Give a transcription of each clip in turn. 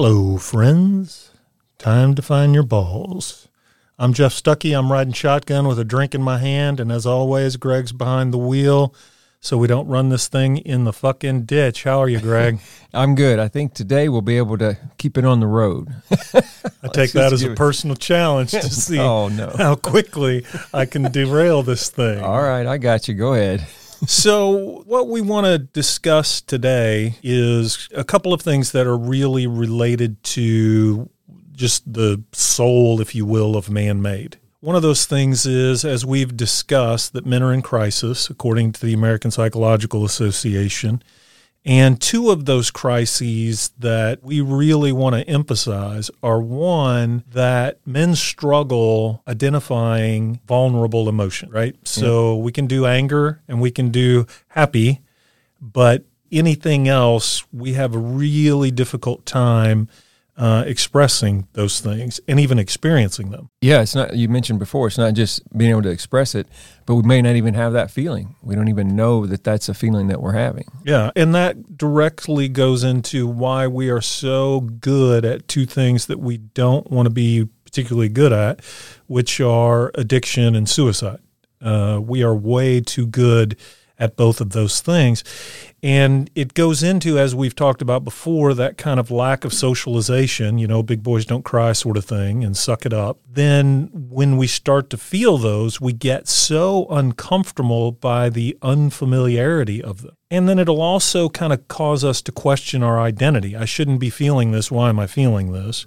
Hello, friends. Time to find your balls. I'm Jeff Stuckey. I'm riding shotgun with a drink in my hand, and as always, Greg's behind the wheel so we don't run this thing in the fucking ditch. How are you, Greg? I'm good. I think today we'll be able to keep it on the road. I take that as a personal challenge to see oh, no. how quickly I can derail this thing. All right, I got you. Go ahead. So, what we want to discuss today is a couple of things that are really related to just the soul, if you will, of man made. One of those things is, as we've discussed, that men are in crisis, according to the American Psychological Association. And two of those crises that we really want to emphasize are one, that men struggle identifying vulnerable emotion, right? So we can do anger and we can do happy, but anything else, we have a really difficult time uh, expressing those things and even experiencing them. Yeah, it's not. You mentioned before, it's not just being able to express it, but we may not even have that feeling. We don't even know that that's a feeling that we're having. Yeah, and that directly goes into why we are so good at two things that we don't want to be particularly good at, which are addiction and suicide. Uh, we are way too good at both of those things. And it goes into, as we've talked about before, that kind of lack of socialization, you know, big boys don't cry sort of thing and suck it up. Then when we start to feel those, we get so uncomfortable by the unfamiliarity of them. And then it'll also kind of cause us to question our identity. I shouldn't be feeling this. Why am I feeling this?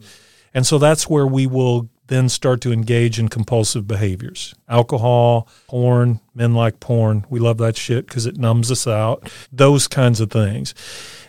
And so that's where we will then start to engage in compulsive behaviors. Alcohol, porn, men like porn. We love that shit because it numbs us out. Those kinds of things.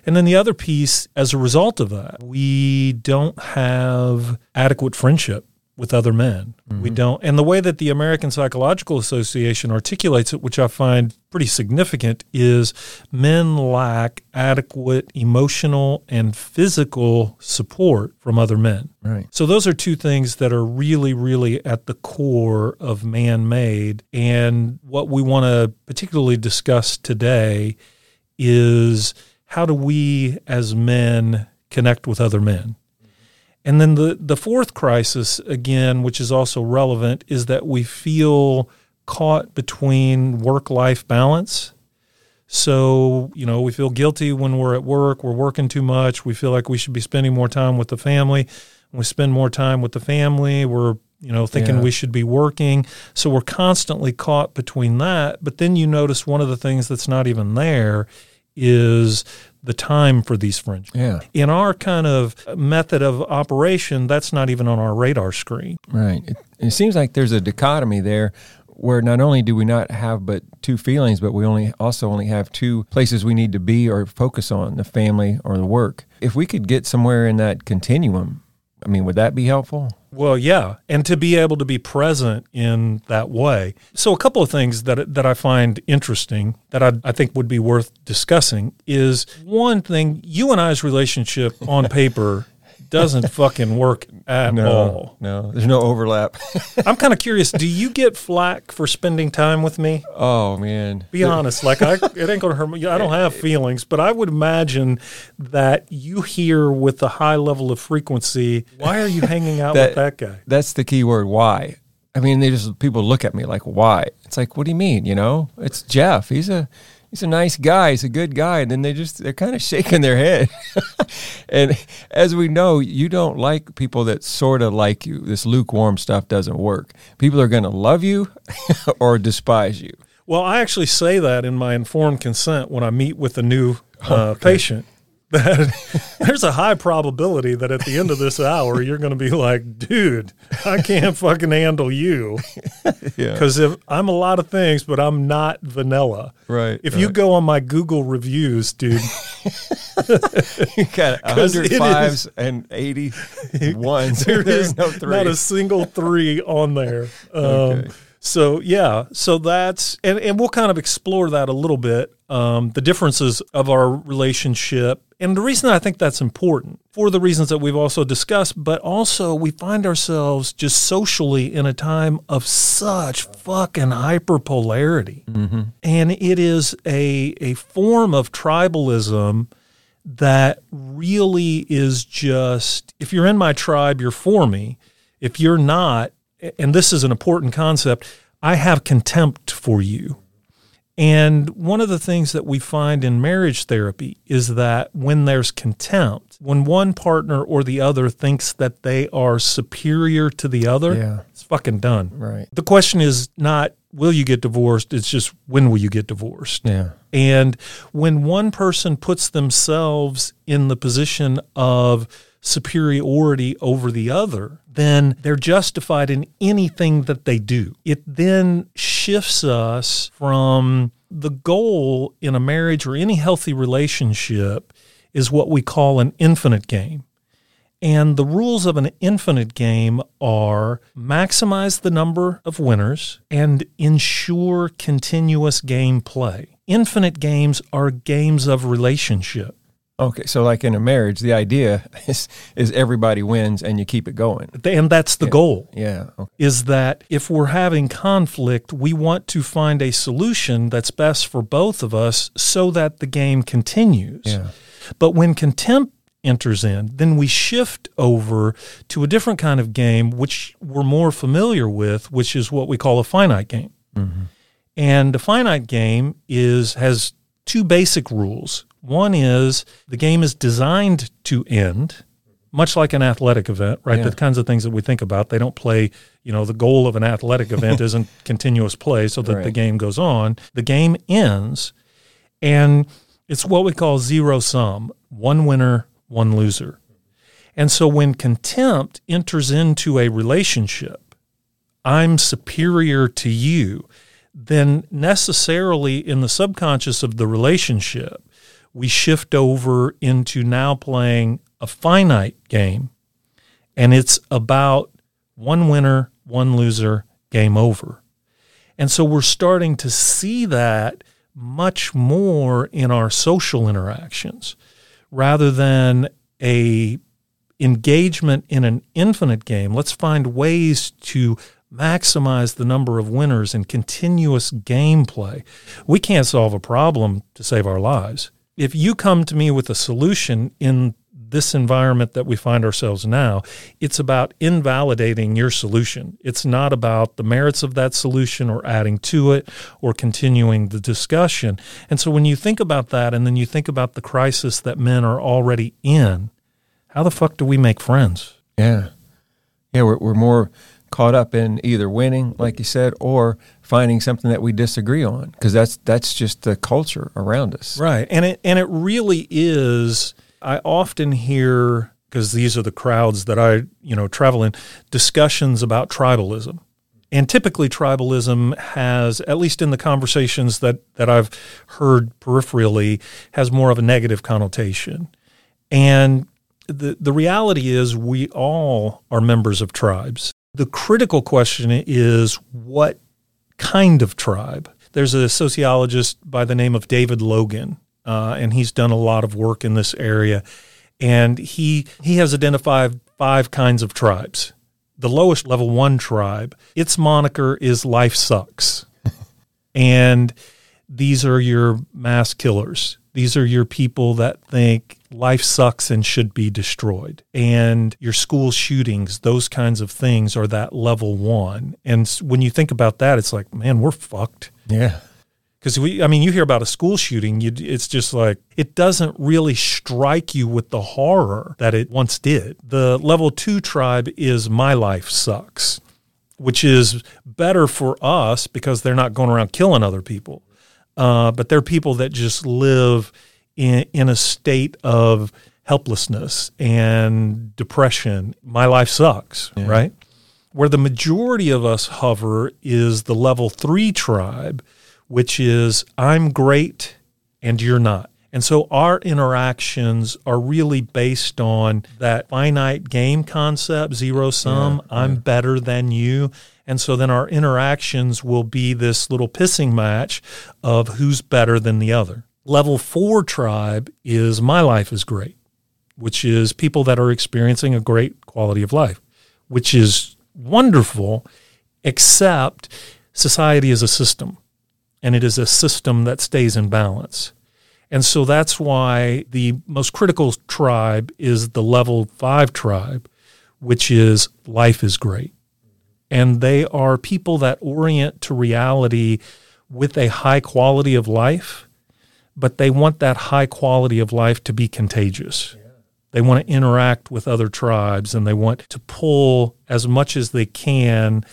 And then the other piece, as a result of that, we don't have adequate friendship with other men. Mm-hmm. We don't. And the way that the American Psychological Association articulates it, which I find pretty significant, is men lack adequate emotional and physical support from other men. Right. So those are two things that are really, really at the core of man made. And what we want to particularly discuss today is how do we as men connect with other men? And then the, the fourth crisis, again, which is also relevant, is that we feel caught between work life balance. So, you know, we feel guilty when we're at work, we're working too much, we feel like we should be spending more time with the family. When we spend more time with the family, we're, you know, thinking yeah. we should be working. So we're constantly caught between that. But then you notice one of the things that's not even there is the time for these friendships. Yeah. In our kind of method of operation, that's not even on our radar screen. Right. It, it, seems like there's a dichotomy there where not only do we not have but two feelings, but we only also only have two places we need to be or focus on, the family or the work. If we could get somewhere in that continuum, I mean, would that be helpful? Well, yeah, and to be able to be present in that way. So, a couple of things that that I find interesting that I, I think would be worth discussing is one thing: you and I's relationship on paper doesn't fucking work at no, all. No, there's no overlap. I'm kind of curious. Do you get flack for spending time with me? Oh man, be honest. Like I, it ain't gonna hurt me. I don't have feelings, but I would imagine that you hear with a high level of frequency. Why are you hanging out that, with that guy? That's the key word. Why? I mean, they just people look at me like, why? It's like, what do you mean? You know, it's Jeff. He's a he's a nice guy, he's a good guy. And then they just, they're kind of shaking their head. and as we know, you don't like people that sort of like you. This lukewarm stuff doesn't work. People are going to love you or despise you. Well, I actually say that in my informed consent when I meet with a new uh, okay. patient that there's a high probability that at the end of this hour you're going to be like, dude, I can't fucking handle you. Because yeah. if I'm a lot of things, but I'm not vanilla. Right. If right. you go on my Google reviews, dude, you got 105s and 80 ones. There is no three. Not a single three on there. Um, okay. So yeah, so that's and, and we'll kind of explore that a little bit, um, the differences of our relationship, and the reason I think that's important for the reasons that we've also discussed, but also we find ourselves just socially in a time of such fucking hyperpolarity, mm-hmm. and it is a a form of tribalism that really is just if you're in my tribe, you're for me. If you're not, and this is an important concept, I have contempt for you. And one of the things that we find in marriage therapy is that when there's contempt, when one partner or the other thinks that they are superior to the other, Yeah. it's fucking done. Right. The question is not will you get divorced, it's just when will you get divorced? Yeah. And when one person puts themselves in the position of superiority over the other, then they're justified in anything that they do. It then shifts us from the goal in a marriage or any healthy relationship is what we call an infinite game. And the rules of an infinite game are maximize the number of winners and ensure continuous game play. Infinite games are games of relationship. Okay. So, like in a marriage, the idea is is everybody wins and you keep it going. And that's the goal. Yeah. Okay. Is that if we're having conflict, we want to find a solution that's best for both of us so that the game continues. Yeah. But when contempt enters in, then we shift over to a different kind of game, which we're more familiar with, which is what we call a finite game. Mm-hmm. And a finite game is has two basic rules. One is the game is designed to end, much like an athletic event, right? Yeah. The kinds of things that we think about. They don't play, you know, the goal of an athletic event isn't continuous play so that the game goes on. The game ends and it's what we call zero sum one winner, one loser. And so when contempt enters into a relationship, I'm superior to you, then necessarily in the subconscious of the relationship, we shift over into now playing a finite game. And it's about one winner, one loser, game over. And so we're starting to see that much more in our social interactions rather than a engagement in an infinite game. Let's find ways to maximize the number of winners and continuous gameplay. We can't solve a problem to save our lives. If you come to me with a solution in this environment that we find ourselves now, it's about invalidating your solution. It's not about the merits of that solution or adding to it or continuing the discussion. And so when you think about that and then you think about the crisis that men are already in, how the fuck do we make friends? Yeah. Yeah. We're, we're more caught up in either winning, like you said, or finding something that we disagree on because that's that's just the culture around us. Right. And it and it really is I often hear because these are the crowds that I, you know, travel in, discussions about tribalism. And typically tribalism has, at least in the conversations that, that I've heard peripherally, has more of a negative connotation. And the the reality is we all are members of tribes. The critical question is what kind of tribe? There's a sociologist by the name of David Logan, uh, and he's done a lot of work in this area. And he he has identified five kinds of tribes. The lowest level one tribe, its moniker is "Life Sucks," and these are your mass killers. These are your people that think life sucks and should be destroyed. And your school shootings, those kinds of things are that level one. And when you think about that, it's like, man, we're fucked. Yeah. Because we, I mean, you hear about a school shooting, you, it's just like it doesn't really strike you with the horror that it once did. The level two tribe is my life sucks, which is better for us because they're not going around killing other people, uh, but they're people that just live in in a state of helplessness and depression. My life sucks, right? Where the majority of us hover is the level three tribe, which is I'm great and you're not. And so our interactions are really based on that finite game concept, zero sum, I'm better than you. And so then our interactions will be this little pissing match of who's better than the other. Level four tribe is my life is great, which is people that are experiencing a great quality of life, which is wonderful, except society is a system and it is a system that stays in balance. And so that's why the most critical tribe is the level five tribe, which is life is great. And they are people that orient to reality with a high quality of life, but they want that high quality of life to be contagious. They want to interact with other tribes and they want to pull as much as they can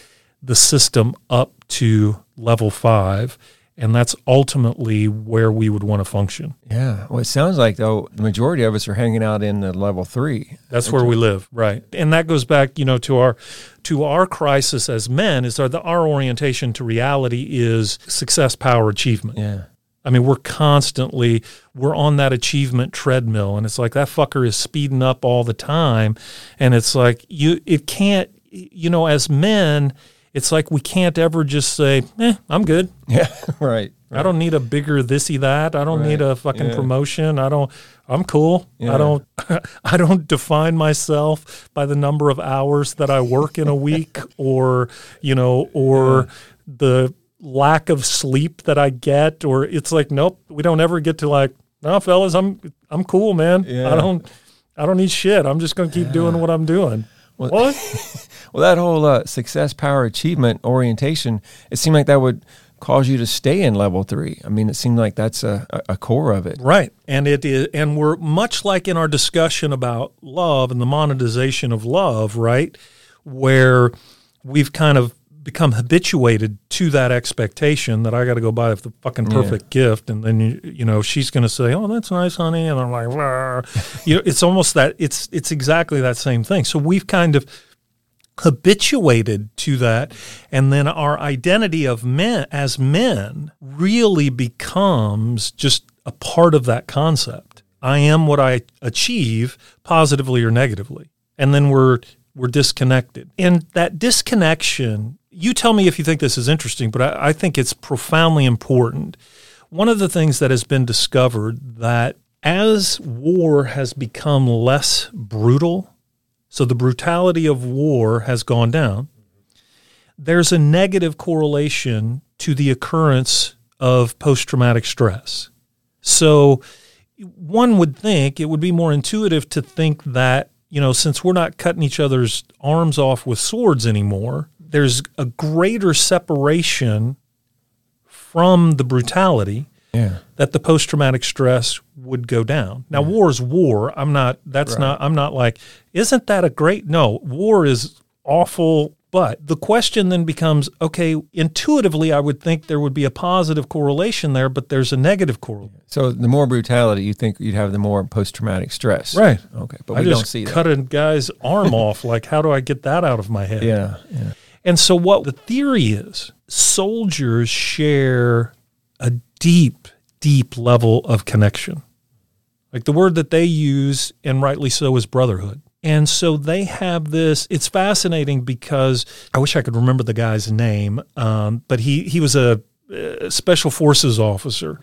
the system up to level five. And that's ultimately where we would want to function. Yeah. Well, it sounds like, though, the majority of us are hanging out in the level three. That's where we live, right? And that goes back, you know, to our to our crisis as men. Is our the, our orientation to reality is success, power, achievement. Yeah. I mean, we're constantly we're on that achievement treadmill, and it's like that fucker is speeding up all the time, and it's like you it can't you know as men, it's like we can't ever just say, "Eh, I'm good. Yeah. right. I don't need a bigger thisy that. I don't need a fucking Yeah. promotion. I don't. I'm cool. Yeah. I don't. I don't define myself by the number of hours that I work in a week, or you know, or the lack of sleep that I get, or it's like, nope, we don't ever get to like, no, fellas, I'm I'm cool, man. Yeah. I don't. I don't need shit. I'm just gonna keep doing what I'm doing. Well- what? Well, that whole uh, success, power, achievement orientation, it seemed like that would cause you to stay in level three. I mean, it seemed like that's a, a a core of it. Right. And it is and we're much like in our discussion about love and the monetization of love, right? Where we've kind of become habituated to that expectation that I got to go buy the fucking perfect gift and then you you know she's going to say, "Oh, that's nice, honey." And I'm like, you know, it's almost that it's it's exactly that same thing. So we've kind of habituated to that and then our identity of men as men really becomes just a part of that concept i am what i achieve positively or negatively and then we're we're disconnected and that disconnection you tell me if you think this is interesting but i, I think it's profoundly important one of the things that has been discovered that as war has become less brutal so the brutality of war has gone down. There's a negative correlation to the occurrence of post traumatic stress. So one would think it would be more intuitive to think that, you know, since we're not cutting each other's arms off with swords anymore, there's a greater separation from the brutality Yeah. that the post traumatic stress would go down. Now, war is war. I'm not. That's not. I'm not like. Isn't that a great? No, war is awful. But the question then becomes: Okay, intuitively, I would think there would be a positive correlation there, but there's a negative correlation. So the more brutality you think you'd have, the more post traumatic stress. Right. Okay. But I we just don't see that. cut a guy's arm off. Like, how do I get that out of my head? Yeah. Yeah. And so, what the theory is soldiers share a deep, deep level of connection. Like the word that they use, and rightly so, is brotherhood. And so they have this. It's fascinating because I wish I could remember the guy's name, um, but he he was a, uh special forces officer,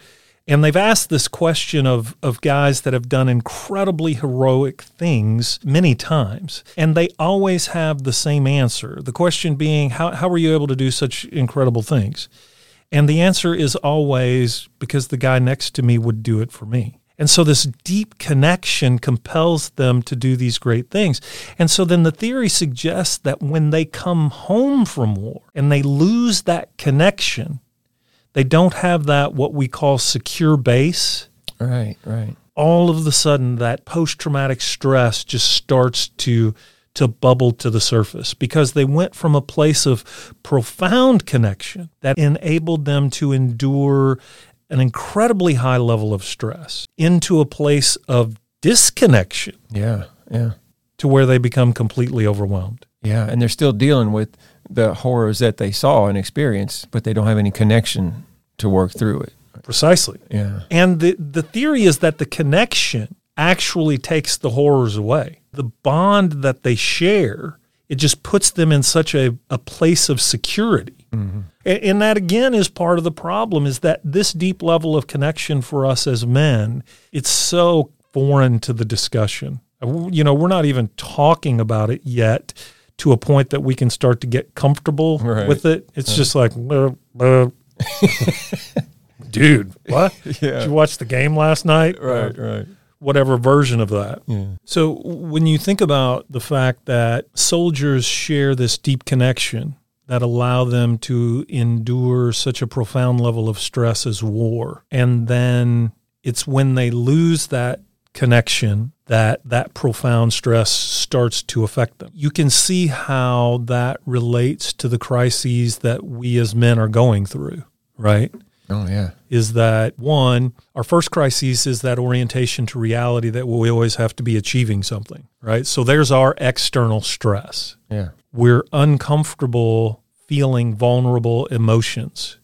and they've asked this question of of guys that have done incredibly heroic things many times, and they always have the same answer. The question being, how how were you able to do such incredible things? And the answer is always because the guy next to me would do it for me. And so this deep connection compels them to do these great things. And so then the theory suggests that when they come home from war and they lose that connection, they don't have that what we call secure base. Right. Right. All of the sudden that post traumatic stress just starts to to bubble to the surface because they went from a place of profound connection that enabled them to endure an incredibly high level of stress into a place of disconnection Yeah. Yeah. to where they become completely overwhelmed. Yeah. And they're still dealing with the horrors that they saw and experienced, but they don't have any connection to work through it. Precisely. Yeah. And the, the theory is that the connection actually takes the horrors away. The bond that they share, it just puts them in such a, a place of security. A- And that again is part of the problem is that this deep level of connection for us as men, it's so foreign to the discussion. Uh, You know, we're not even talking about it yet to a point that we can start to get comfortable Right. with it. It's just like, uh, uh, dude, what? Yeah. Did you watch the game last night? Right, Or right. Whatever version of that. Yeah. So when you think about the fact that soldiers share this deep connection that allow them to endure such a profound level of stress as war, and then it's when they lose that connection that that profound stress starts to affect them. You can see how that relates to the crises that we as men are going through, right? Oh yeah. is that one, our first crisis is that orientation to reality that we always have to be achieving something, right? So there's our external stress. Yeah. We're uncomfortable feeling vulnerable emotions,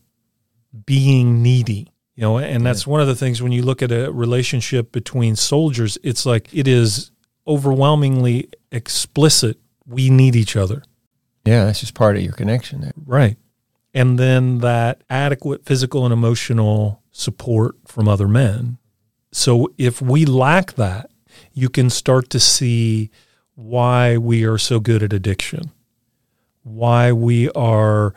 being needy. You know, and that's one of the things when you look at a relationship between soldiers, it's like it is overwhelmingly explicit. We need each other. Yeah, that's just part of your connection there. Right. And then that adequate physical and emotional support from other men. So if we lack that, you can start to see why we are so good at addiction, why we are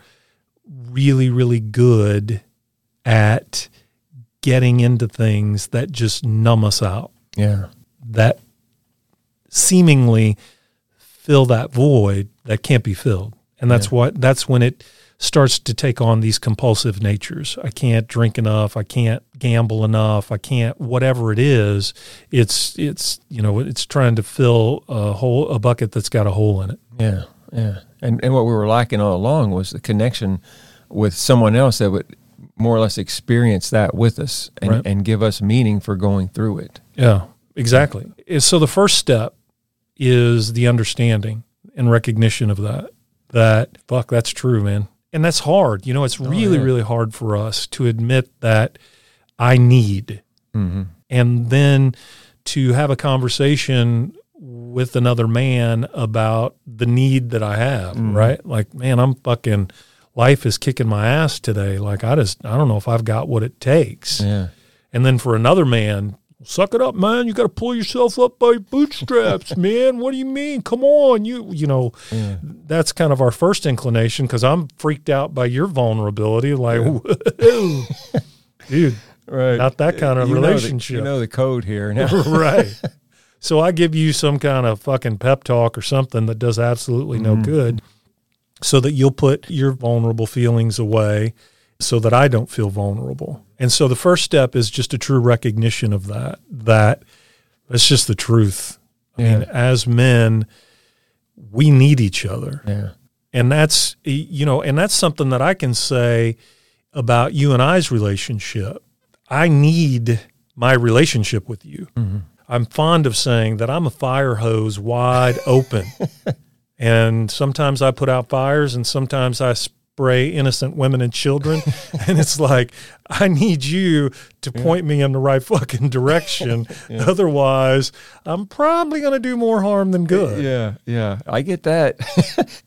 really, really good at getting into things that just numb us out, Yeah. that seemingly fill that void that can't be filled. And that's what that's when it starts to take on these compulsive natures. I can't drink enough, I can't gamble enough, I can't whatever it is, it's it's you know, it's trying to fill a hole a bucket that's got a hole in it. Yeah. Yeah. And and what we were lacking all along was the connection with someone else that would more or less experience that with us and, Right. and give us meaning for going through it. Yeah, exactly. So the first step is the understanding and recognition of that. That fuck, that's true, man. And that's hard. You know, it's really, yeah. really hard for us to admit that I need, Mm-hmm. and then to have a conversation with another man about the need that I have. Right? Like, man, I'm fucking. Life is kicking my ass today. Like, I just, I don't know if I've got what it takes. Yeah. And then for another man, suck it up, man. You got to pull yourself up by bootstraps, man. What do you mean? Come on, you you know. That's kind of our first inclination because I'm freaked out by your vulnerability. Like, whoa, dude, Right. not that kind of You know the- relationship, you know the code here now. right? So I give you some kind of fucking pep talk or something that does absolutely no mm-hmm. good, so that you'll put your vulnerable feelings away, so that I don't feel vulnerable. And so the first step is just a true recognition of that. That that's just the truth. I mean, as men, we need each other yeah. and that's you know and that's something that i can say about you and i's relationship i need my relationship with you mm-hmm. i'm fond of saying that i'm a fire hose wide open and sometimes i put out fires and sometimes i spray innocent women and children. And it's like i need you to point me in the right fucking direction. Otherwise i'm probably going to do more harm than good. Yeah, yeah, I get that.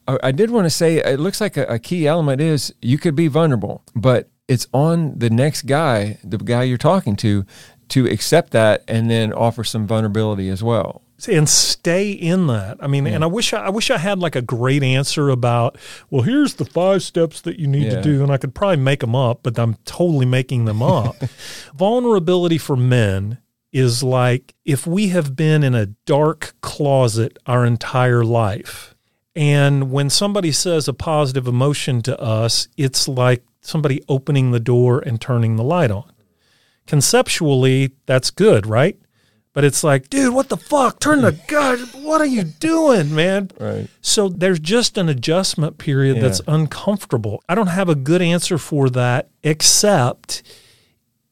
I, I did want to say it looks like a, a key element is you could be vulnerable, but it's on the next guy, the guy you're talking to, to accept that and then offer some vulnerability as well. And stay in that. I mean, and I wish I, I wish I had like a great answer about. Well, here's the five steps that you need Yeah. to do, and I could probably make them up, but I'm totally making them up. Vulnerability for men is like if we have been in a dark closet our entire life, and when somebody says a positive emotion to us, it's like somebody opening the door and turning the light on conceptually that's good, right? But it's like, dude, what the fuck? Turn the God, what are you doing, man? Right. So there's just an adjustment period Yeah. that's uncomfortable. I don't have a good answer for that except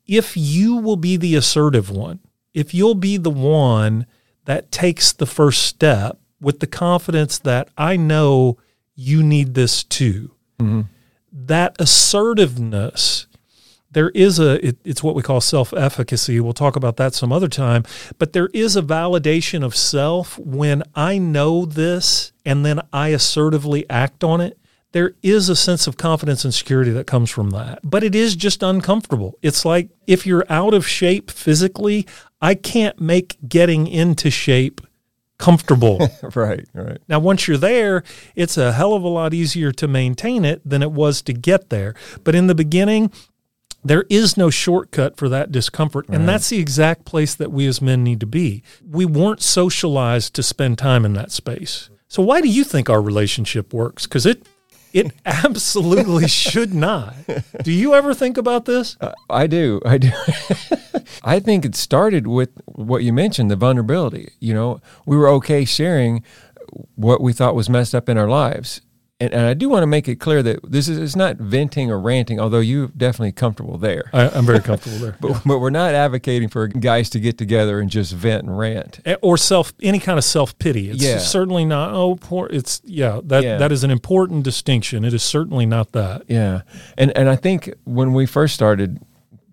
if you will be the assertive one, if you'll be the one that takes the first step with the confidence that I know you need this too. Mm-hmm. That assertiveness there is a it, it's what we call self-efficacy we'll talk about that some other time but there is a validation of self when i know this and then i assertively act on it there is a sense of confidence and security that comes from that but it is just uncomfortable it's like if you're out of shape physically i can't make getting into shape comfortable Right. Right. now, once you're there, it's a hell of a lot easier to maintain it than it was to get there. But in the beginning, There is no shortcut for that discomfort. And that's the exact place that we as men need to be. We weren't socialized to spend time in that space. So why do you think our relationship works? Because it it absolutely should not. Do you ever think about this? Uh, I do. I do. I think it started with what you mentioned, the vulnerability. You know, we were okay sharing what we thought was messed up in our lives. And, and I do want to make it clear that this is it's not venting or ranting, although you're definitely comfortable there. I, I'm very comfortable there. But, but we're not advocating for guys to get together and just vent and rant. Or self any kind of self pity. It's Yeah. certainly not. Oh, poor. It's yeah. That Yeah. that is an important distinction. It is certainly not that. Yeah, and and I think when we first started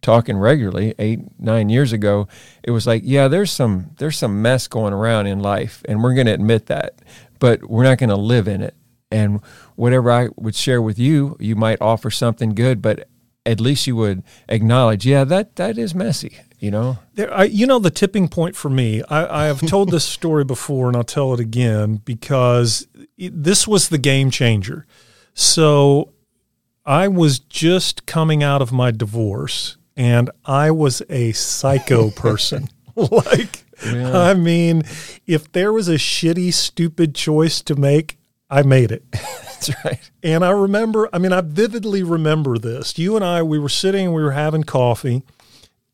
talking regularly eight nine years ago, it was like, yeah, there's some there's some mess going around in life, and we're going to admit that, but we're not going to live in it. And whatever I would share with you, you might offer something good, but at least you would acknowledge, yeah, that that is messy, you know. There, I, you know, the tipping point for me. I, I have told this story before, and I'll tell it again because it, this was the game changer. So, I was just coming out of my divorce, and I was a psycho person. like, Yeah. I mean, if there was a shitty, stupid choice to make, I made it. That's right. And I remember, I mean, I vividly remember this. You and I, we were sitting, we were having coffee,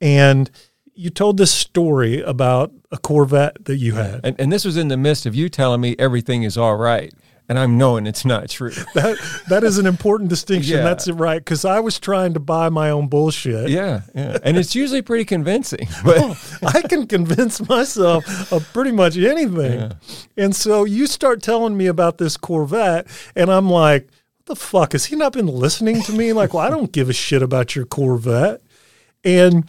and you told this story about a Corvette that you had. And and this was in the midst of you telling me everything is all right, and I'm knowing it's not true. That that is an important distinction. Yeah. That's right? Because I was trying to buy my own bullshit. yeah, yeah, and it's usually pretty convincing, but. I can convince myself of pretty much anything. And so you start telling me about this Corvette, and I'm like, what the fuck? Has he not been listening to me? Like, well, I don't give a shit about your Corvette. And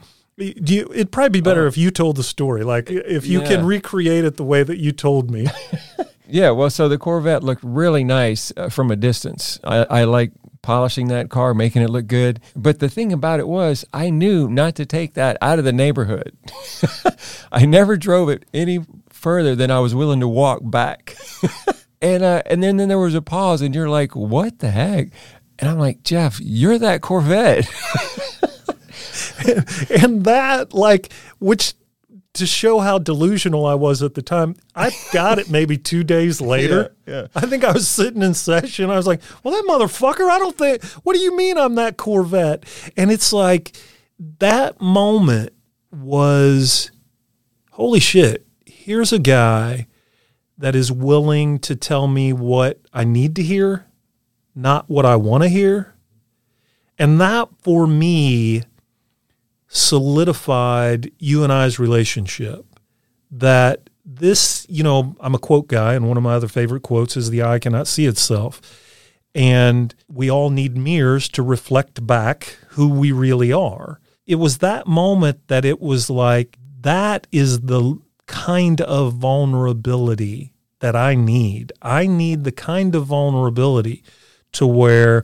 do you, it'd probably be better if you told the story. Like, if you can recreate it the way that you told me. Yeah, well, so the Corvette looked really nice uh, from a distance. I, I like polishing that car, making it look good. But the thing about it was, I knew not to take that out of the neighborhood. I never drove it any further than I was willing to walk back. and uh, and then, then there was a pause, and you're like, "What the heck?" And I'm like, "Jeff, you're that Corvette." and that, like, which to show how delusional I was at the time, I got it maybe two days later. Yeah, yeah. I think I was sitting in session. I was like, well, that motherfucker, I don't think, what do you mean I'm that Corvette? And it's like, that moment was, holy shit, here's a guy that is willing to tell me what I need to hear, not what I want to hear. And that for me solidified you and I's relationship. That this, you know, I'm a quote guy, and one of my other favorite quotes is the eye cannot see itself. And we all need mirrors to reflect back who we really are. It was that moment that it was like, that is the kind of vulnerability that I need. I need the kind of vulnerability to where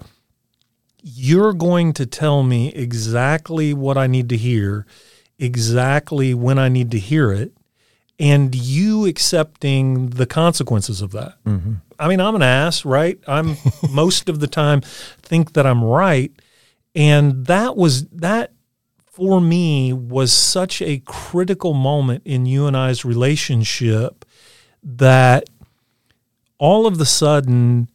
you're going to tell me exactly what I need to hear, exactly when I need to hear it, and you accepting the consequences of that. Mm-hmm. I mean, I'm an ass, right? I'm most of the time think that I'm right. And that was that for me was such a critical moment in you and I's relationship that all of the sudden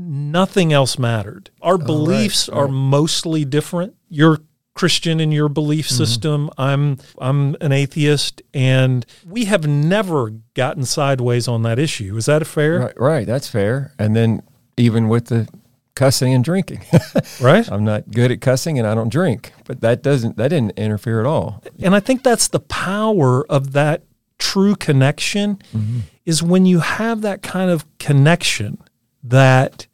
nothing else mattered. Our oh, beliefs are mostly different. You're Christian in your belief mm-hmm. system. I'm I'm an atheist and we have never gotten sideways on that issue. Is that fair? right, right, that's fair. And then even with the cussing and drinking. Right? I'm not good at cussing and I don't drink, but that doesn't that didn't interfere at all. And I think that's the power of that true connection mm-hmm. is when you have that kind of connection that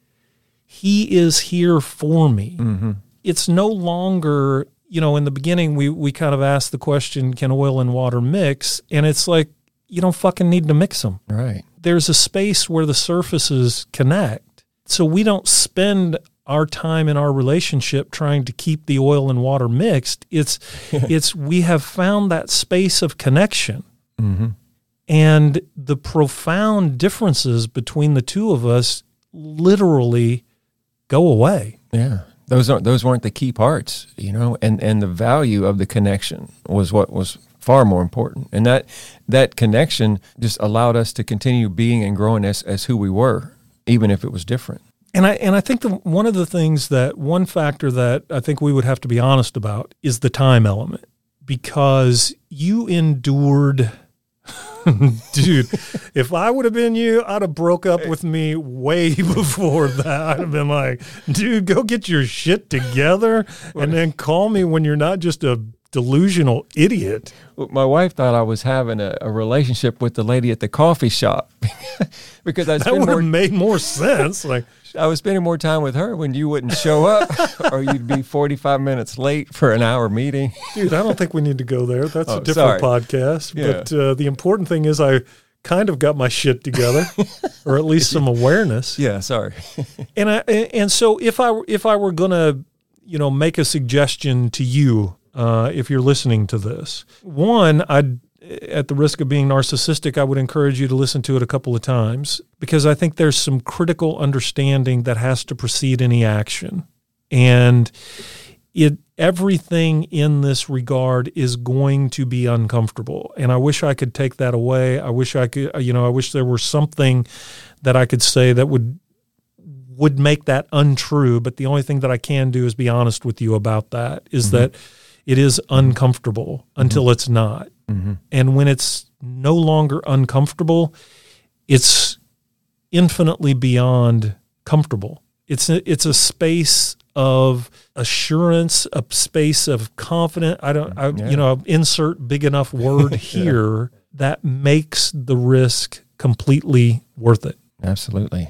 he is here for me. Mm-hmm. It's no longer, you know, in the beginning we we kind of asked the question, can oil and water mix? And it's like you don't fucking need to mix them. Right. There's a space where the surfaces connect. So we don't spend our time in our relationship trying to keep the oil and water mixed. It's it's we have found that space of connection. Mm-hmm. And the profound differences between the two of us literally go away. Yeah. those aren't those weren't the key parts, you know, and and the value of the connection was what was far more important, and that that connection just allowed us to continue being and growing as as who we were, even if it was different. And I and I think the, one of the things that one factor that I think we would have to be honest about is the time element, because you endured. Dude, if I would have been you, I'd have broke up with me way before that. I'd have been like, dude, go get your shit together and then call me when you're not just a delusional idiot. My wife thought I was having a, a relationship with the lady at the coffee shop because I That would have made more sense. Like, I was spending more time with her when you wouldn't show up, or you'd be forty five minutes late for an hour meeting. dude, I don't think we need to go there. That's Oh, a different sorry. podcast. Yeah. But uh, the important thing is I kind of got my shit together, or at least some awareness. Yeah, sorry. And I and so if I if I were gonna you know make a suggestion to you, uh, if you're listening to this, one I'd at the risk of being narcissistic, I would encourage you to listen to it a couple of times because I think there's some critical understanding that has to precede any action, and it everything in this regard is going to be uncomfortable. And i wish i could take that away. I wish i could you know i wish there were something that i could say that would would make that untrue. But the only thing that i can do is be honest with you about that is mm-hmm. that it is uncomfortable until mm-hmm. it's not mm-hmm. and when it's no longer uncomfortable it's infinitely beyond comfortable. It's a, it's a space of assurance, a space of confident. I don't, I, mm, Yeah. you know, insert big enough word here that makes the risk completely worth it. Absolutely.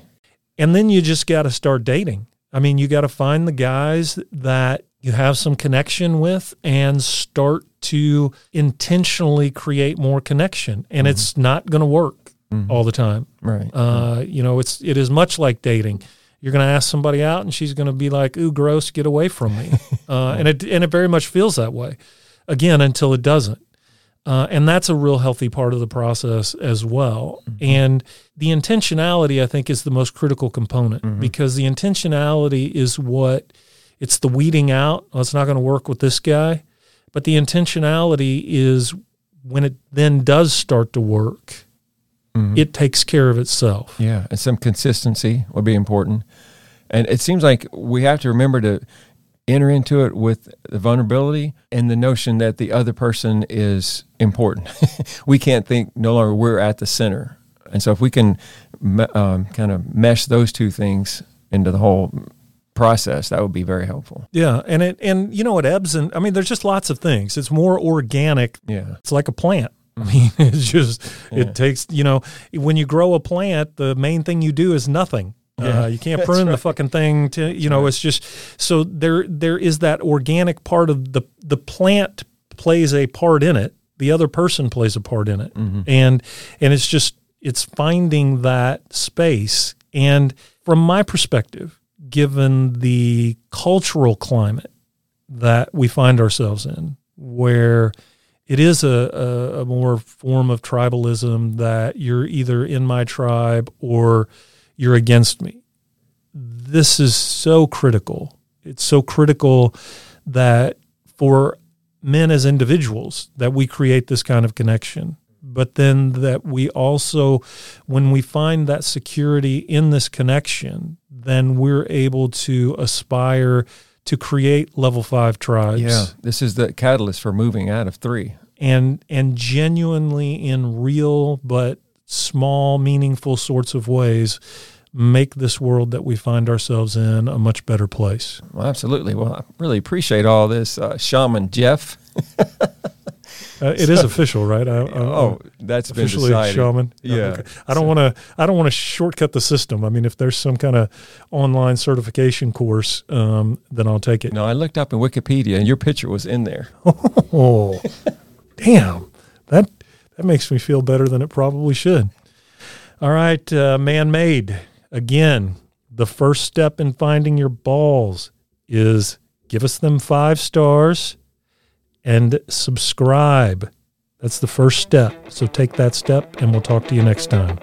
And then you just got to start dating. I mean, you got to find the guys that you have some connection with and start to intentionally create more connection. And it's not going to work all the time. Right. Uh, you know, it's it is much like dating. You're going to ask somebody out, and she's going to be like, "Ooh, gross, get away from me," uh, and it and it very much feels that way. Again, until it doesn't, uh, and that's a real healthy part of the process as well. And the intentionality, I think, is the most critical component because the intentionality is what it's the weeding out. Oh, it's not going to work with this guy, but the intentionality is when it then does start to work it takes care of itself. Yeah, and some consistency would be important. And it seems like we have to remember to enter into it with the vulnerability and the notion that the other person is important. we can't think no longer we're at the center. And so if we can um, kind of mesh those two things into the whole process, that would be very helpful. Yeah, and it and you know it ebbs and I mean there's just lots of things. It's more organic. Yeah. It's like a plant. I mean, it's just it takes you know when you grow a plant, the main thing you do is nothing. Yeah, uh, you can't prune the fucking thing to you know. It's just so there there is that organic part of the the plant plays a part in it. The other person plays a part in it, and and it's just it's finding that space. And from my perspective, given the cultural climate that we find ourselves in, where it is a, a, a more form of tribalism that you're either in my tribe or you're against me. This is so critical. It's so critical that for men as individuals that we create this kind of connection but then that we also when we find that security in this connection then we're able to aspire to create level 5 tribes Yeah. This is the catalyst for moving out of three. and and genuinely in real but small meaningful sorts of ways make this world that we find ourselves in a much better place Well, absolutely. Well, I really appreciate all this, uh, Shaman Jeff. uh, it is official right I, I, Oh, that's been officially decided. shaman Yeah. Okay. i don't want to i don't want to shortcut the system i mean if there's some kind of online certification course um, then i'll take it No, I looked up in Wikipedia, and your picture was in there. oh damn that that makes me feel better than it probably should all right uh, man-made again the first step in finding your balls is give us them five stars and subscribe. That's the first step. So take that step and we'll talk to you next time